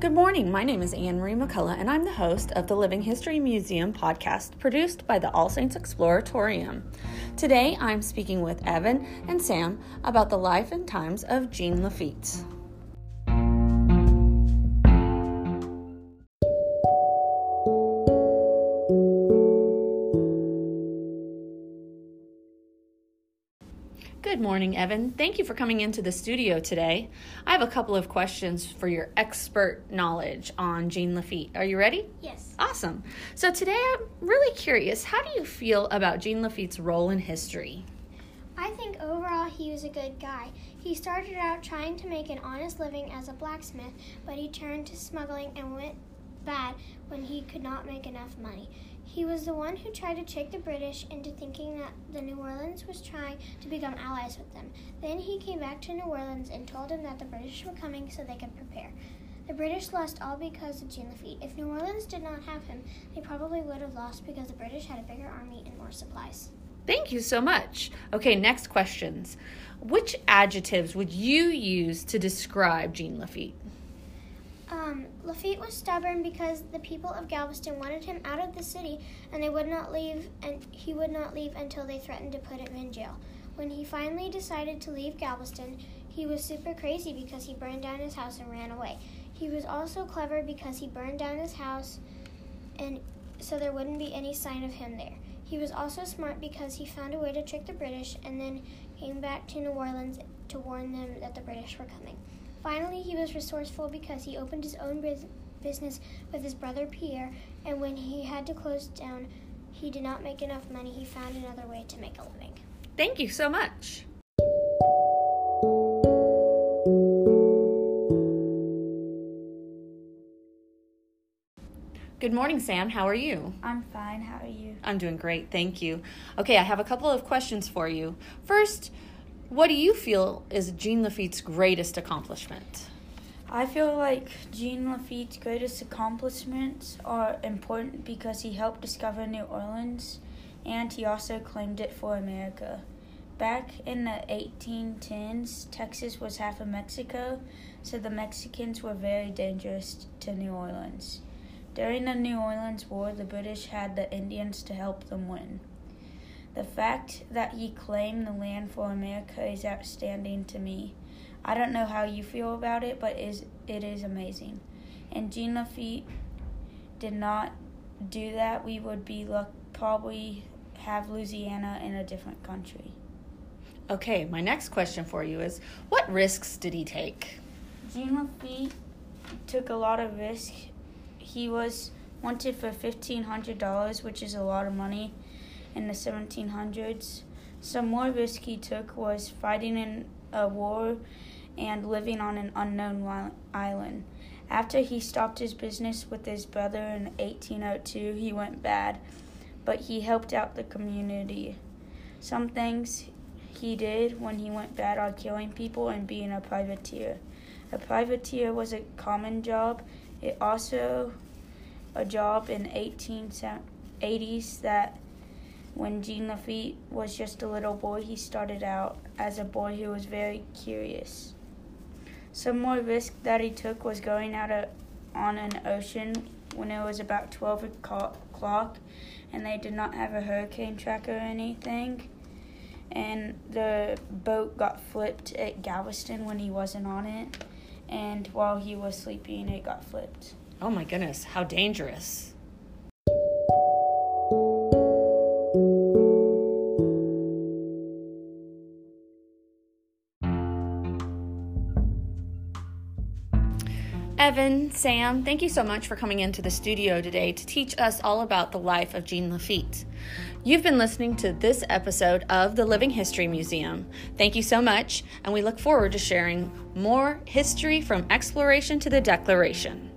Good morning. My name is Anne Marie McCullough, and I'm the host of the Living History Museum podcast produced by the All Saints Exploratorium. Today, I'm speaking with Evan and Sam about the life and times of Jean Lafitte. Good morning, Evan. Thank you for coming into the studio today. I have a couple of questions for your expert knowledge on Jean Lafitte. Are you ready? Yes. Awesome. So today I'm really curious, how do you feel about Jean Lafitte's role in history? I think overall he was a good guy. He started out trying to make an honest living as a blacksmith, but he turned to smuggling and went bad when he could not make enough money. He was the one who tried to trick the British into thinking that the New Orleans was trying to become allies with them. Then he came back to New Orleans and told them that the British were coming so they could prepare. The British lost all because of Jean Lafitte. If New Orleans did not have him, they probably would have lost because the British had a bigger army and more supplies. Thank you so much. Okay, next questions. Which adjectives would you use to describe Jean Lafitte? Um, Lafitte was stubborn because the people of Galveston wanted him out of the city, and they would not leave, and he would not leave until they threatened to put him in jail. When he finally decided to leave Galveston, he was super crazy because he burned down his house and ran away. He was also clever because he burned down his house, and so there wouldn't be any sign of him there. He was also smart because he found a way to trick the British and then came back to New Orleans to warn them that the British were coming. Finally, he was resourceful because he opened his own business with his brother Pierre, and when he had to close down, he did not make enough money. He found another way to make a living. Thank you so much. Good morning, Sam. How are you? I'm fine. How are you? I'm doing great. Thank you. Okay, I have a couple of questions for you. First, what do you feel is Jean Lafitte's greatest accomplishment? I feel like Jean Lafitte's greatest accomplishments are important because he helped discover New Orleans and he also claimed it for America. Back in the 1810s, Texas was half of Mexico, so the Mexicans were very dangerous to New Orleans. During the New Orleans War, the British had the Indians to help them win. The fact that he claimed the land for America is outstanding to me. I don't know how you feel about it, but is it is amazing. And Jean Lafitte did not do that, we would be luck, probably have Louisiana in a different country. Okay, my next question for you is what risks did he take? Jean Lafitte took a lot of risk. He was wanted for $1,500, which is a lot of money in the 1700s. Some more risk he took was fighting in a war and living on an unknown island. After he stopped his business with his brother in 1802, he went bad, but he helped out the community. Some things he did when he went bad are killing people and being a privateer. A privateer was a common job. It also a job in 1880s that when Jean Lafitte was just a little boy, he started out as a boy who was very curious. Some more risk that he took was going out on an ocean when it was about 12 o'clock and they did not have a hurricane tracker or anything. And the boat got flipped at Galveston when he wasn't on it. And while he was sleeping, it got flipped. Oh my goodness, how dangerous. Evan, Sam, thank you so much for coming into the studio today to teach us all about the life of Jean Lafitte. You've been listening to this episode of the Living History Museum. Thank you so much, and we look forward to sharing more history from exploration to the declaration.